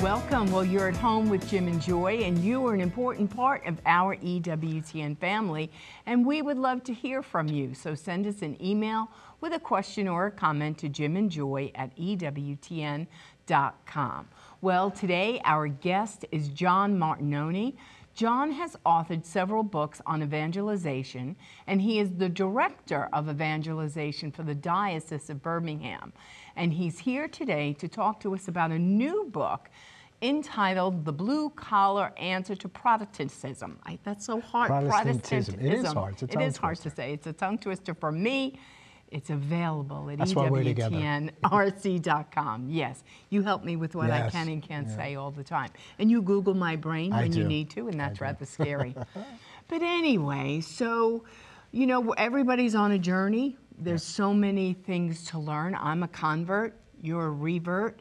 Welcome. Well, you're at home with Jim and Joy, and you are an important part of our EWTN family, and we would love to hear from you. So send us an email with a question or a comment to Jim and Joy at EWTN.com. Well, today our guest is John Martignoni. John has authored several books on evangelization, and he is the director of evangelization for the Diocese of Birmingham. And he's here today to talk to us about a new book entitled The Blue Collar Answer to Protestantism. I, that's so hard. Protestantism. It is hard. It is hard to say. It's a tongue twister for me. It's available at That's why we're together. EWTNRC.com. Yes, you help me with what I can and can't yeah. say all the time. And you Google my brain I when you need to, and that's rather scary. but anyway, so, you know, everybody's on a journey. There's so many things to learn. I'm a convert, you're a revert,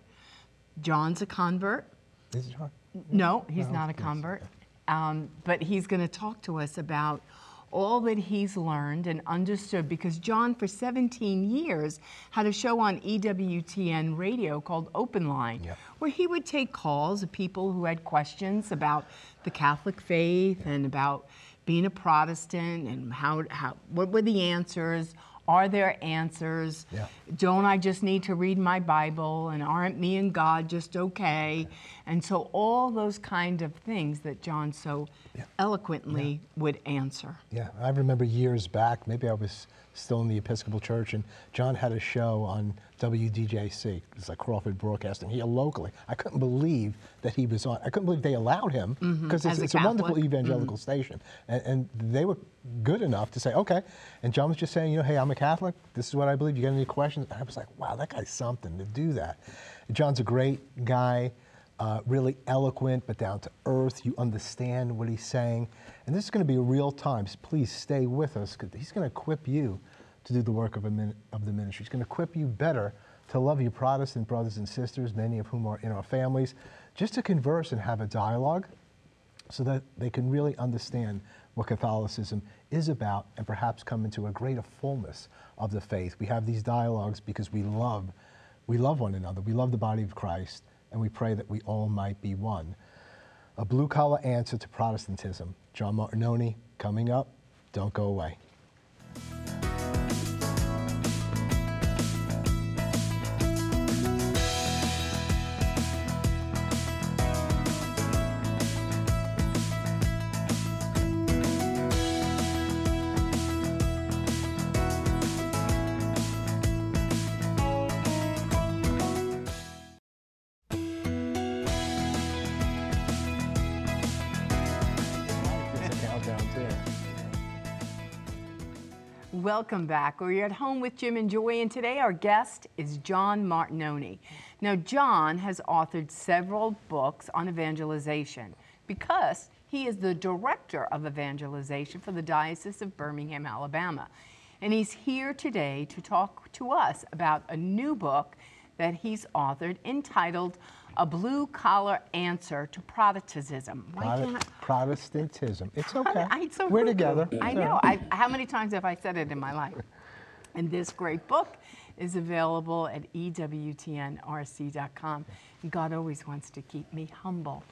John's a convert. Is it hard? No, he's No, not a convert. Um, but he's going to talk to us about all that he's learned and understood because John, for 17 years, had a show on EWTN radio called Open Line, Yep. where he would take calls of people who had questions about the Catholic faith and about being a Protestant and how, how what were the answers. Are there answers? Yeah. Don't I just need to read my Bible? And aren't me and God just okay? And so, all those kind of things that John so Yeah. eloquently would answer. Yeah, I remember years back, maybe I was still in the Episcopal Church, and John had a show on WDJC, it's like Crawford Broadcasting here locally. I couldn't believe that he was on. I couldn't believe they allowed him because Mm-hmm. It's, a it's a wonderful evangelical station, and, and they were good enough to say, okay. And John was just saying, you know, hey, I'm a Catholic. This is what I believe. You got any questions? And I was like, wow, that guy's something to do that. John's a great guy. uh, really eloquent but down to earth. You understand what he's saying. And this is going to be a real time. So please stay with us because he's going to equip you to do the work of, of the ministry. It's going to equip you better to love your Protestant brothers and sisters, many of whom are in our families, just to converse and have a dialogue so that they can really understand what Catholicism is about and perhaps come into a greater fullness of the faith. We have these dialogues because we love, we love one another. We love the body of Christ, and we pray that we all might be one. A blue collar answer to Protestantism. John Martignoni coming up. Don't go away. Welcome back. We're at home with Jim and Joy, and today our guest is John Martignoni. Now, John has authored several books on evangelization because he is the director of evangelization for the Diocese of Birmingham, Alabama. And he's here today to talk to us about a new book that he's authored entitled A Blue Collar Answer to Protestantism. Why Prot- can't I? Protestantism. It's okay. I, so We're cuckoo. together. I know. I, how many times have I said it in my life? And this great book is available at EWTNRC.com. And God always wants to keep me humble.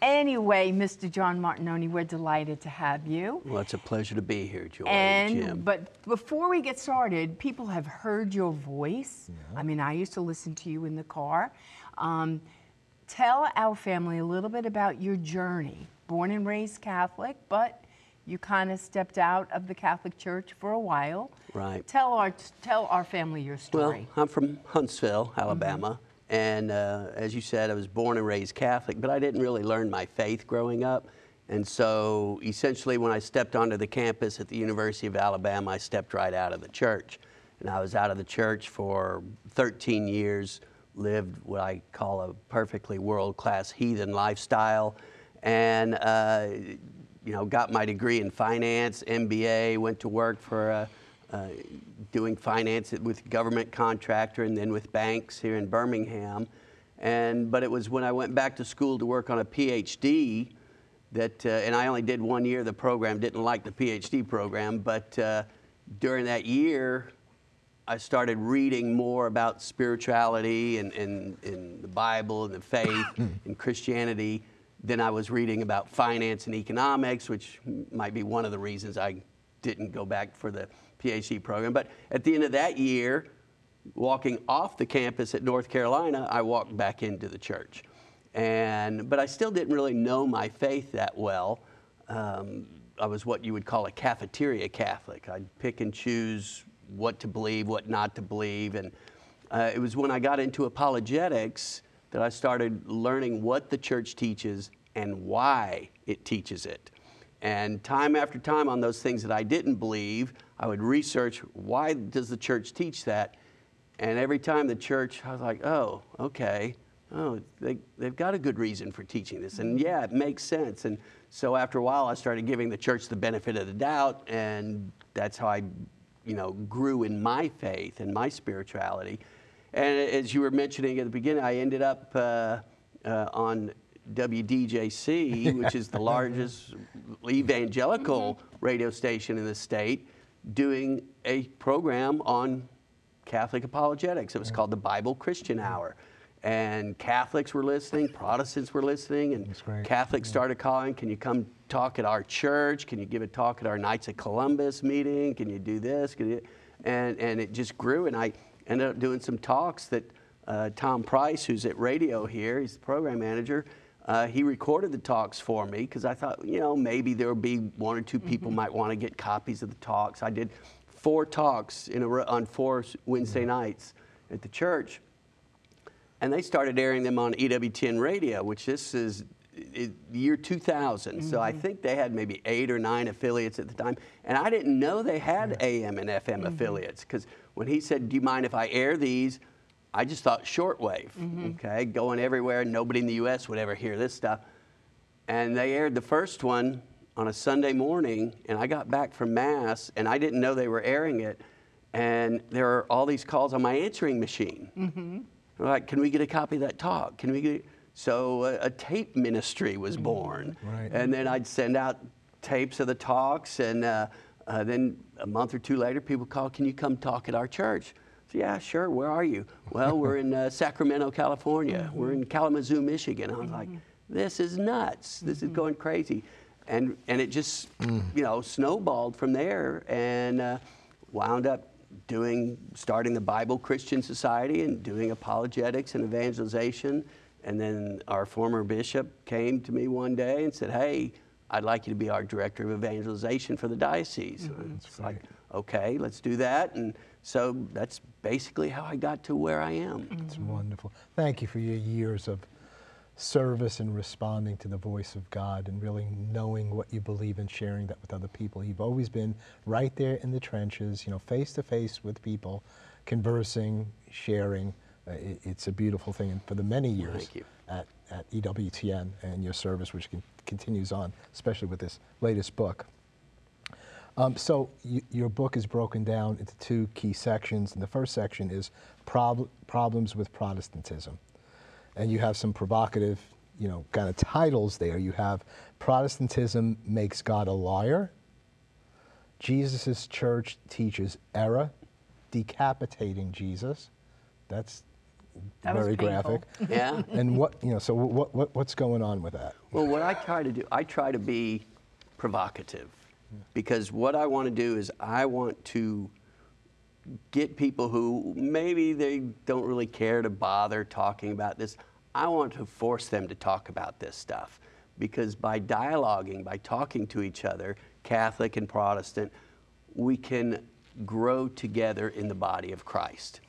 Anyway, Mr. John Martignoni, we're delighted to have you. Well, it's a pleasure to be here, Joy And Jim. but before we get started, people have heard your voice. I mean, I used to listen to you in the car. Um, tell our family a little bit about your journey. Born and raised Catholic, but you kind of stepped out of the Catholic Church for a while. Right. Tell our tell our family your story. well. I'm from Huntsville, Alabama, and uh, as you said, I was born and raised Catholic, but I didn't really learn my faith growing up. And so, essentially, when I stepped onto the campus at the University of Alabama, I stepped right out of the church. And I was out of the church for 13 years, lived what I call a perfectly world class heathen lifestyle, and uh, you know, got my degree in finance, MBA, went to work for a, uh, doing finance with government contractor and then with banks here in Birmingham. And, but it was when I went back to school to work on a PhD that, uh, and I only did one year of the program, didn't like the PhD program, but uh, during that year, I started reading more about spirituality and, and, and the Bible and the faith and Christianity than I was reading about finance and economics, which might be one of the reasons I didn't go back for the PhD program. But at the end of that year, walking off the campus at North Carolina, I walked back into the church. And, but I still didn't really know my faith that well. Um, I was what you would call a cafeteria Catholic. I'd pick and choose what to believe, what not to believe. And uh, it was when I got into apologetics that I started learning what the church teaches and why it teaches it. And time after time on those things that I didn't believe, I would research why does the church teach that? And every time the church, I was like, oh, okay. Oh, they, they've got a good reason for teaching this. And yeah, it makes sense. And so after a while, I started giving the church the benefit of the doubt. And that's how I, you know, grew in my faith and my spirituality. And as you were mentioning at the beginning, I ended up uh, uh, on WDJC, which is the largest evangelical radio station in the state, doing a program on Catholic apologetics. It was called the Bible Christian Hour. And Catholics were listening, Protestants were listening, and. Catholics started calling, Can you come talk at our church? Can you give a talk at our Knights of Columbus meeting? Can you do this? Can you? And, and it just grew, and I ended up doing some talks that uh, Tom Price, who's at radio here, he's the program manager, uh, he recorded the talks for me because I thought, you know, maybe there would be one or two people might want to get copies of the talks. I did four talks in a, on four Wednesday nights at the church and they started airing them on EWTN radio, which this is year 2000. So I mm-hmm. think they had maybe eight or nine affiliates at the time, and I didn't know they had AM and FM mm-hmm. affiliates because when he said, "Do you mind if I air these?" I just thought shortwave, mm-hmm. okay, going everywhere. Nobody in the U.S. would ever hear this stuff. And they aired the first one on a Sunday morning, and I got back from Mass, and I didn't know they were airing it. And there are all these calls on my answering machine. Like, can we get a copy of that talk? Can we get? So a, a tape ministry was born, Right. and then I'd send out tapes of the talks, and uh, uh, then a month or two later, people call, can you come talk at our church? So, yeah, sure. Where are you? Well, we're in uh, Sacramento, California. We're in Kalamazoo, Michigan. I was like, this is nuts. This is going crazy, and and it just you know snowballed from there, and uh, wound up doing starting the Bible Christian Society and doing apologetics and evangelization. And then our former bishop came to me one day and said, "Hey, I'd like you to be our director of evangelization for the diocese." Mm-hmm. And it's like, okay, let's do that. And so that's basically how I got to where I am. It's wonderful. Thank you for your years of service and responding to the voice of God and really knowing what you believe and sharing that with other people. You've always been right there in the trenches, you know, face to face with people, conversing, sharing. Uh, it, it's a beautiful thing. And for the many years at, at EWTN and your service, which con- continues on, especially with this latest book. Um, so your book is broken down into two key sections, and the first section is prob- problems with Protestantism, and you have some provocative, you know, kind of titles there. You have Protestantism makes God a liar. Jesus' church teaches error, decapitating Jesus. That's That very graphic. Yeah. and what you know, so what, what what's going on with that? Well, what I try to do, I try to be provocative hmm. because what I want to do is I want to get people who maybe they don't really care to bother talking about this. I want to force them to talk about this stuff because by dialoguing, by talking to each other, Catholic and Protestant, we can grow together in the body of Christ.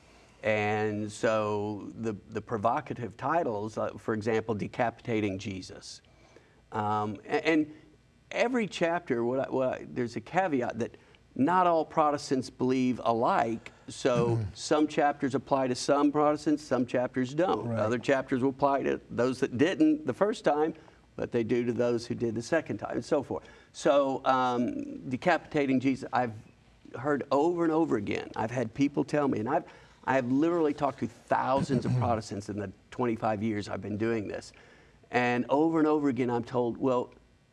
And so the, the provocative titles, uh, for example, Decapitating Jesus. Um, a- and, every chapter, what I, what I, there's a caveat that not all Protestants believe alike. So some chapters apply to some Protestants, some chapters don't. Right. Other chapters will apply to those that didn't the first time, but they do to those who did the second time, and so forth. So um, decapitating Jesus, I've heard over and over again. I've had people tell me, and I've I have literally talked to thousands of Protestants in the 25 years I've been doing this. And over and over again, I'm told, well,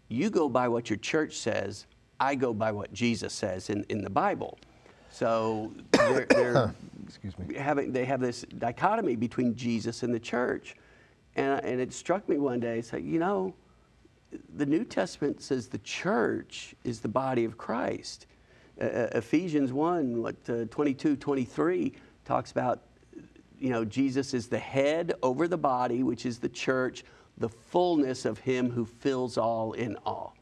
you go by what your church says, I go by what Jesus says in, in the Bible. So they're, they're Excuse me. having they have this dichotomy between Jesus and the church, and and it struck me one day. Like you know, the New Testament says the church is the body of Christ. Uh, Ephesians one, what uh, 22, 23 talks about. You know, Jesus is the head over the body, which is the church, the fullness of Him who fills all in all.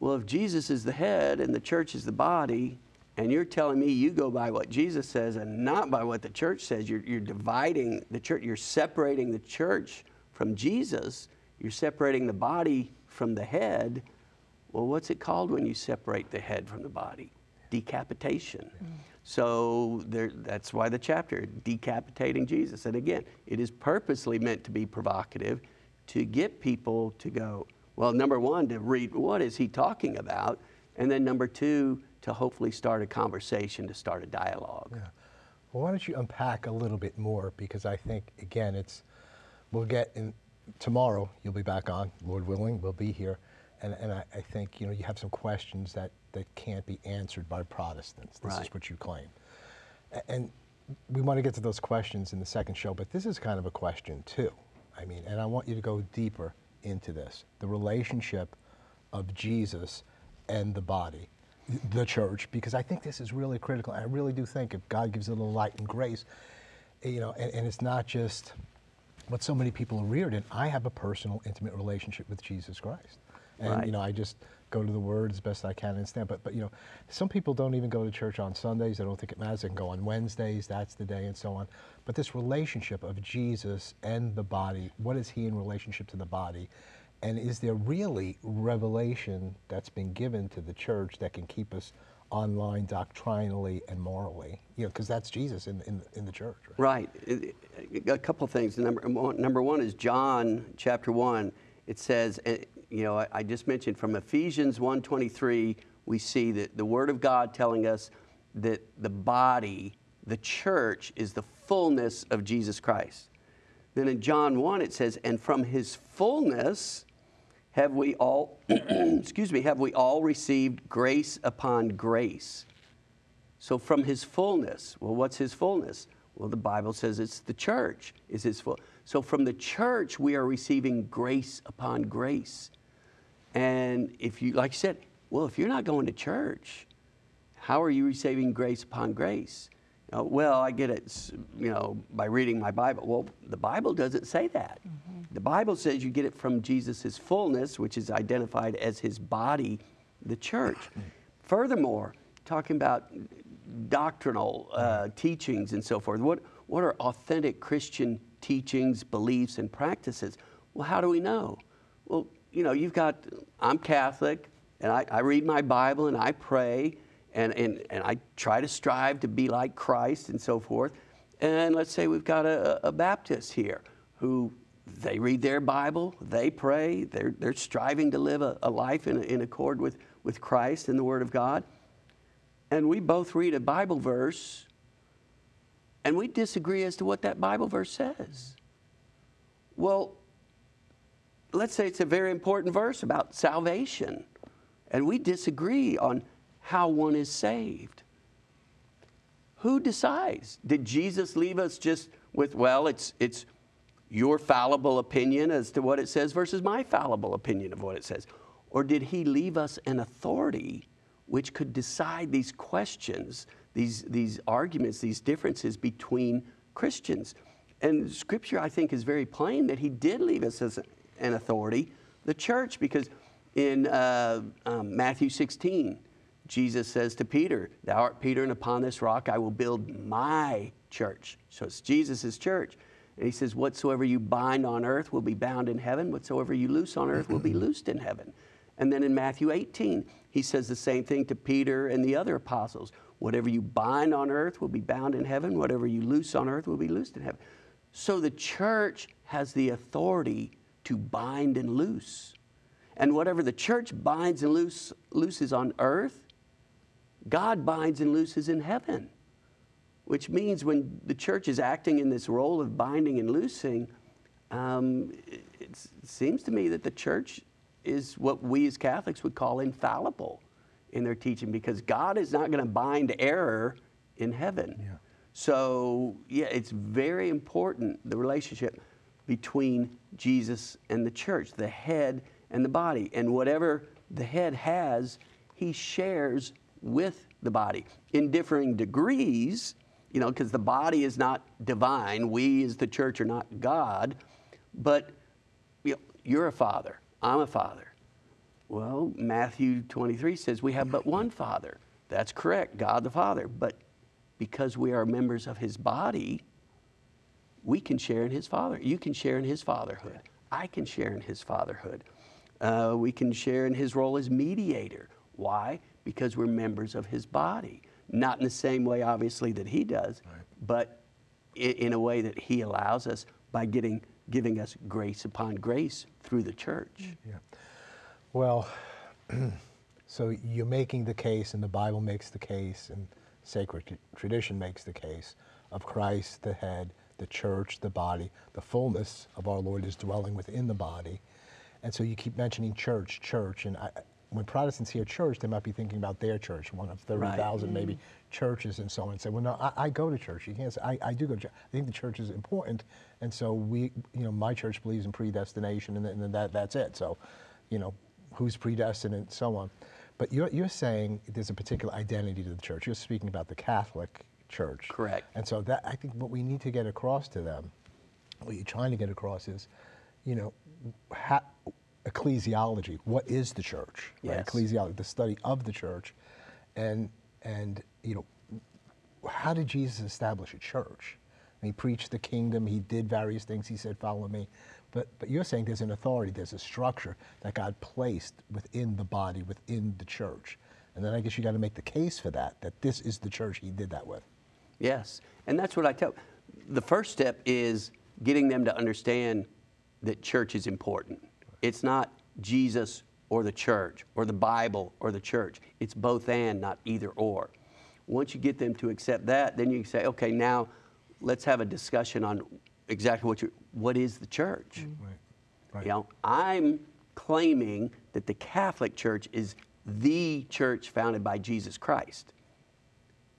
Well, if Jesus is the head and the church is the body, and you're telling me you go by what Jesus says and not by what the church says, you're, you're dividing the church, you're separating the church from Jesus, you're separating the body from the head. Well, what's it called when you separate the head from the body? Decapitation. So there, that's why the chapter, decapitating Jesus. And again, it is purposely meant to be provocative to get people to go, well, number one, to read what is he talking about? And then number two, to hopefully start a conversation, to start a dialogue. Yeah. Well, why don't you unpack a little bit more? Because I think, again, it's, we'll get in, tomorrow, you'll be back on, Lord willing, we'll be here. And, and I, I think, you know, you have some questions that, that can't be answered by Protestants. This Right. is what you claim. And we want to get to those questions in the second show, but this is kind of a question too. I mean, and I want you to go deeper into this the relationship of Jesus and the body, the church, because I think this is really critical. I really do think if God gives a little light and grace, eh, you know, and, and it's not just what so many people are reared in. I have a personal, intimate relationship with Jesus Christ. And, Right. you know, I just go to the Word as best I can and stand. But, but, you know, some people don't even go to church on Sundays. They don't think it matters. They can go on Wednesdays. That's the day and so on. But this relationship of Jesus and the body, what is he in relationship to the body? And is there really revelation that's been given to the church that can keep us online doctrinally and morally? You know, because that's Jesus in, in, in the church. Right? Right. A couple things. Number number one is John chapter 1. It says, you know, I- I just mentioned from Ephesians 1.23, we see that the Word of God telling us that the body, the church, is the fullness of Jesus Christ. Then in John 1, it says, and from his fullness have we all, excuse me, have we all received grace upon grace. So from his fullness, well, what's his fullness? Well, the Bible says it's the church is his full. So from the church, we are receiving grace upon grace. And if you, like you said, well, if you're not going to church, how are you receiving grace upon grace? You know, well, I get it, you know, by reading my Bible. Well, the Bible doesn't say that. The Bible says you get it from Jesus' fullness, which is identified as his body, the church. Furthermore, talking about doctrinal uh, teachings and so forth, what, what are authentic Christian teachings, beliefs, and practices? Well, how do we know? Well, you know, you've got, I'm Catholic, and I, I read my Bible and I pray, and, and, and I try to strive to be like Christ and so forth. And let's say we've got a, a Baptist here who they read their Bible, they pray, they're, they're striving to live a, a life in, in accord with, with Christ and the Word of God. And we both read a Bible verse and we disagree as to what that Bible verse says. Well, let's say it's a very important verse about salvation, and we disagree on how one is saved. Who decides? Did Jesus leave us just with, well, it's, it's your fallible opinion as to what it says versus my fallible opinion of what it says? Or did he leave us an authority which could decide these questions, these, these arguments, these differences between Christians? And scripture, I think, is very plain that he did leave us as an authority, the church, because in uh, um, Matthew 16, Jesus says to Peter, Thou art Peter, and upon this rock I will build my church. So it's Jesus' church. And he says, Whatsoever you bind on earth will be bound in heaven, whatsoever you loose on earth will be loosed in heaven. And then in Matthew 18, he says the same thing to Peter and the other apostles. Whatever you bind on earth will be bound in heaven, whatever you loose on earth will be loosed in heaven. So the church has the authority to bind and loose. And whatever the church binds and loose, looses on earth, God binds and looses in heaven. Which means when the church is acting in this role of binding and loosing, um, it, it seems to me that the church is what we as Catholics would call infallible in their teaching because God is not going to bind error in heaven. Yeah. So, yeah, it's very important the relationship between Jesus and the church, the head and the body. And whatever the head has, he shares with the body in differing degrees, you know, because the body is not divine. We as the church are not God, but you know, you're a father, I'm a father. Well, Matthew 23 says we have but one Father. That's correct, God the Father. But because we are members of His body, we can share in His Father. You can share in His fatherhood. I can share in His fatherhood. Uh, we can share in His role as mediator. Why? Because we're members of His body. Not in the same way, obviously, that He does, but in, in a way that He allows us by getting, giving us grace upon grace through the church. Yeah. Well, so you're making the case, and the Bible makes the case, and sacred tradition makes the case of Christ, the head, the church, the body, the fullness of our Lord is dwelling within the body. And so you keep mentioning church, church, and I, when Protestants hear church, they might be thinking about their church, one of 30,000 maybe mm-hmm. churches and so on, and say, well, no, I, I go to church. You can't say, I, I do go to church. I think the church is important, and so we, you know, my church believes in predestination, and, and then that, that's it. So, you know, who's predestined and so on. But you're, you're saying there's a particular identity to the church. You're speaking about the Catholic Church. Correct. And so that I think what we need to get across to them, what you're trying to get across is, you know, ecclesiology. What is the church? Right? Yes. Ecclesiology, the study of the church, and and you know, how did Jesus establish a church? And he preached the kingdom. He did various things. He said, "Follow me." But but you're saying there's an authority, there's a structure that God placed within the body, within the church, and then I guess you got to make the case for that. That this is the church He did that with. Yes, and that's what I tell. The first step is getting them to understand that church is important. It's not Jesus or the church or the Bible or the church. It's both and, not either or. Once you get them to accept that, then you say, okay, now let's have a discussion on exactly what you what is the church. Mm-hmm. Right. Right. You know, I'm claiming that the Catholic Church is the church founded by Jesus Christ.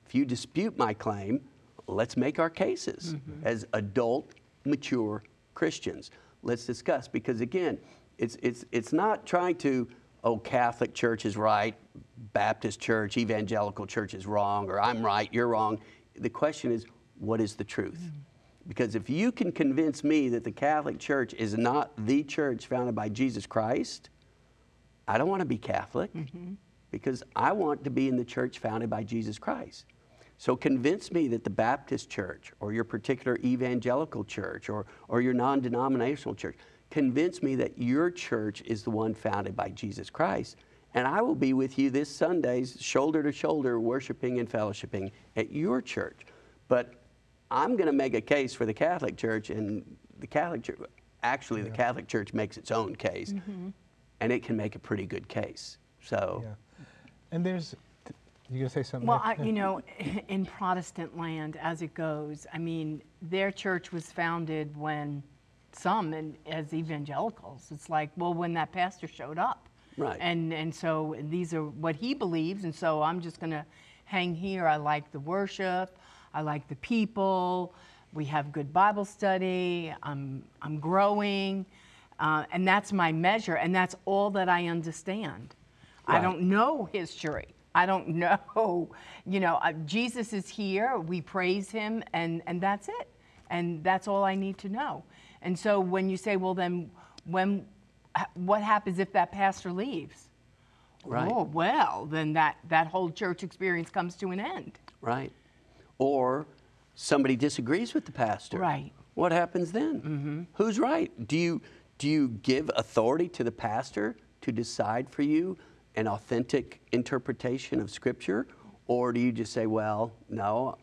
If you dispute my claim, let's make our cases mm-hmm. as adult, mature Christians. Let's discuss because again, it's it's it's not trying to oh Catholic Church is right, Baptist Church, Evangelical Church is wrong, or I'm right, you're wrong. The question is, what is the truth? Mm. Because if you can convince me that the Catholic Church is not the church founded by Jesus Christ, I don't want to be Catholic mm-hmm. because I want to be in the church founded by Jesus Christ. So convince me that the Baptist church or your particular evangelical church or, or your non denominational church, convince me that your church is the one founded by Jesus Christ. And I will be with you this Sundays, shoulder to shoulder, worshiping and fellowshipping at your church. But I'm going to make a case for the Catholic Church, and the Catholic Church, actually, the Catholic Church makes its own case, mm-hmm. and it can make a pretty good case. So, Yeah. And there's, you gonna say something? Well, I, you know, in Protestant land, as it goes, I mean, their church was founded when some, and as evangelicals, it's like, well, when that pastor showed up. Right. And and so these are what he believes, and so I'm just gonna hang here. I like the worship, I like the people. We have good Bible study. I'm I'm growing, uh, and that's my measure, and that's all that I understand. I don't know history. I don't know. You know, uh, Jesus is here. We praise him, and, and that's it. And that's all I need to know. And so when you say, well, then when, what happens if that pastor leaves? Right. Oh, well, then that, that whole church experience comes to an end. right. Or somebody disagrees with the pastor. Right. What happens then? Who's right? Do you, do you give authority to the pastor to decide for you an authentic interpretation of Scripture? Or do you just say, well, no,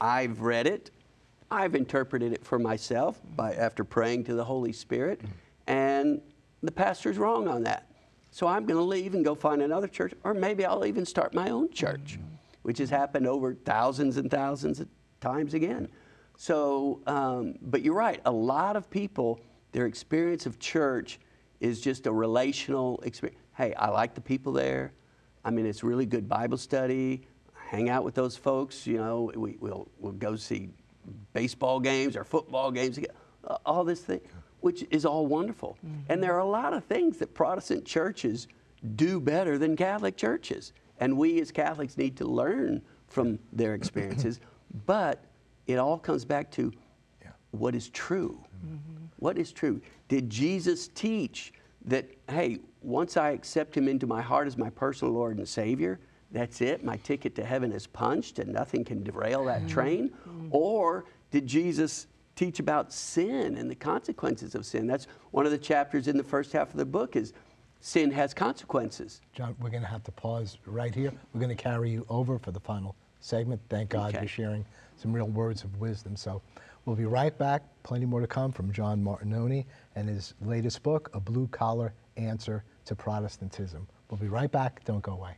I've read it, I've interpreted it for myself by, after praying to the Holy Spirit, and the pastor's wrong on that. So I'm going to leave and go find another church, or maybe I'll even start my own church, which has happened over thousands and thousands of times again. So, um, but you're right, a lot of people, their experience of church is just a relational experience. Hey, I like the people there. I mean, it's really good Bible study. Hang out with those folks. You know, we, we'll we'll go see baseball games or football games. uh, All this thing, which is all wonderful. And there are a lot of things that Protestant churches do better than Catholic churches, and we as Catholics need to learn from their experiences. but it all comes back to Yeah. what is true. What is true? Did Jesus teach that, hey, once I accept him into my heart as my personal Lord and Savior, that's it? My ticket to heaven is punched and nothing can derail that mm. train? Mm. Or did Jesus teach about sin and the consequences of sin? That's one of the chapters in the first half of the book is sin has consequences. John, we're going to have to pause right here. We're going to carry you over for the final segment. Thank God Okay. you're sharing some real words of wisdom. So we'll be right back. Plenty more to come from John Martignoni and his latest book, A Blue Collar Answer to Protestantism. We'll be right back. Don't go away.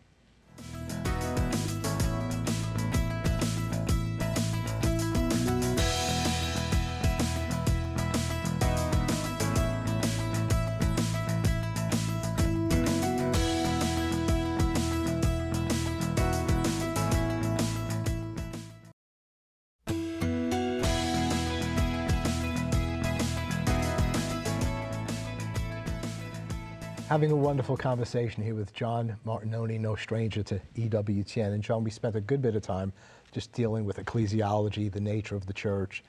Having a wonderful conversation here with John Martignoni, no stranger to EWTN. And John, we spent a good bit of time just dealing with ecclesiology, the nature of the church.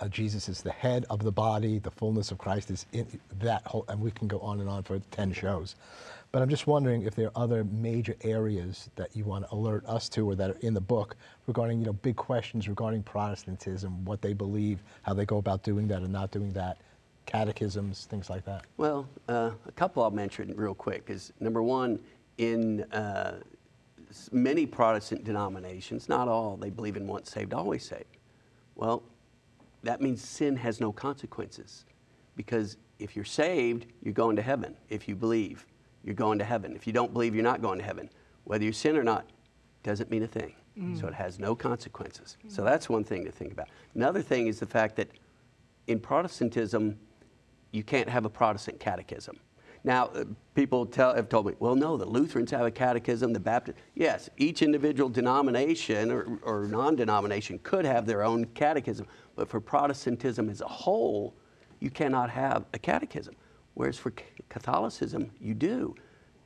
Uh, Jesus is the head of the body, the fullness of Christ is in that whole, and we can go on and on for 10 shows. But I'm just wondering if there are other major areas that you want to alert us to or that are in the book regarding, you know, big questions regarding Protestantism, what they believe, how they go about doing that and not doing that, catechisms, things like that. Well, uh, a couple I'll mention real quick is number one, in uh, many Protestant denominations, not all, they believe in once saved, always saved. Well, that means sin has no consequences because if you're saved, you're going to heaven. If you believe, you're going to heaven. If you don't believe, you're not going to heaven. Whether you sin or not doesn't mean a thing. So it has no consequences. So that's one thing to think about. Another thing is the fact that in Protestantism, you can't have a Protestant catechism. Now, uh, people tell, have told me, well, no, the Lutherans have a catechism, the Baptist. Yes, each individual denomination or, or non denomination could have their own catechism, but for Protestantism as a whole, you cannot have a catechism. Whereas for Catholicism, you do.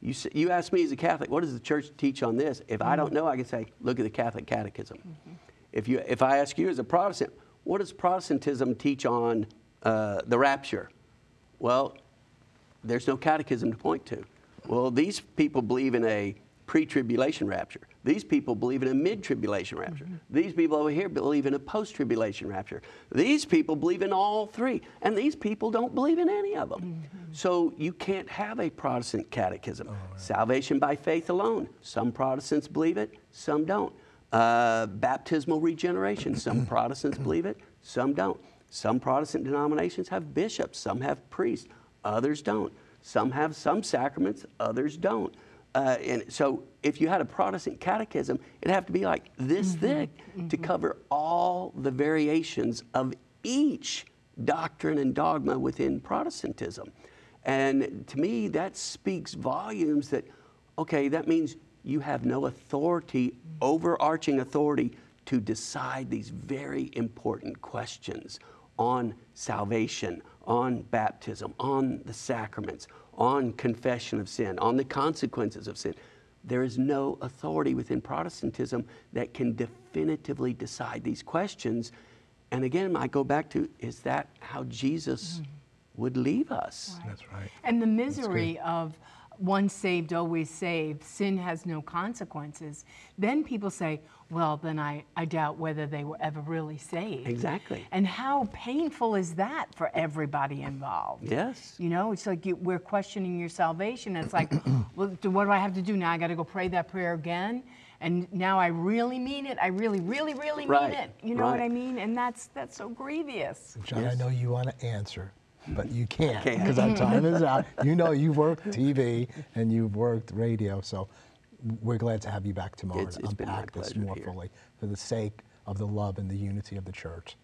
You, you ask me as a Catholic, what does the church teach on this? If I don't know, I can say, look at the Catholic Catechism. If, you, if I ask you as a Protestant, what does Protestantism teach on uh, the rapture? Well, there's no catechism to point to. Well, these people believe in a pre tribulation rapture. These people believe in a mid tribulation rapture. These people over here believe in a post tribulation rapture. These people believe in all three. And these people don't believe in any of them. So you can't have a Protestant catechism. Salvation by faith alone. Some Protestants believe it, some don't. Uh, baptismal regeneration. Some Protestants believe it, some don't. Some Protestant denominations have bishops, some have priests, others don't. Some have some sacraments, others don't. Uh, and so, if you had a Protestant catechism, it'd have to be like this mm-hmm. thick to mm-hmm. cover all the variations of each doctrine and dogma within Protestantism. And to me, that speaks volumes that, okay, that means you have no authority, mm-hmm. overarching authority, to decide these very important questions on salvation, on baptism, on the sacraments, on confession of sin, on the consequences of sin. There is no authority within Protestantism that can definitively decide these questions. And again, I go back to is that how Jesus mm. would leave us? That's right. And the misery of once saved, always saved, sin has no consequences. Then people say, well, then I, I doubt whether they were ever really saved. Exactly. And how painful is that for everybody involved? Yes. You know, it's like you, we're questioning your salvation. It's like, well, do, what do I have to do now? I got to go pray that prayer again, and now I really mean it. I really, really, really Right, mean it. You know what. I mean? And that's that's so grievous. John, I know you want to answer, but you can't because our time is out. You know, you've worked TV and you've worked radio, so we're glad to have you back tomorrow It's- to it's unpack this more here. fully for the sake of the love and the unity of the church.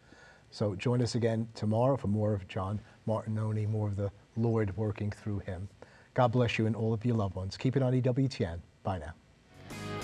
So join us again tomorrow for more of John Martignoni, more of the Lord working through him. God bless you and all of your loved ones. Keep it on EWTN. Bye now.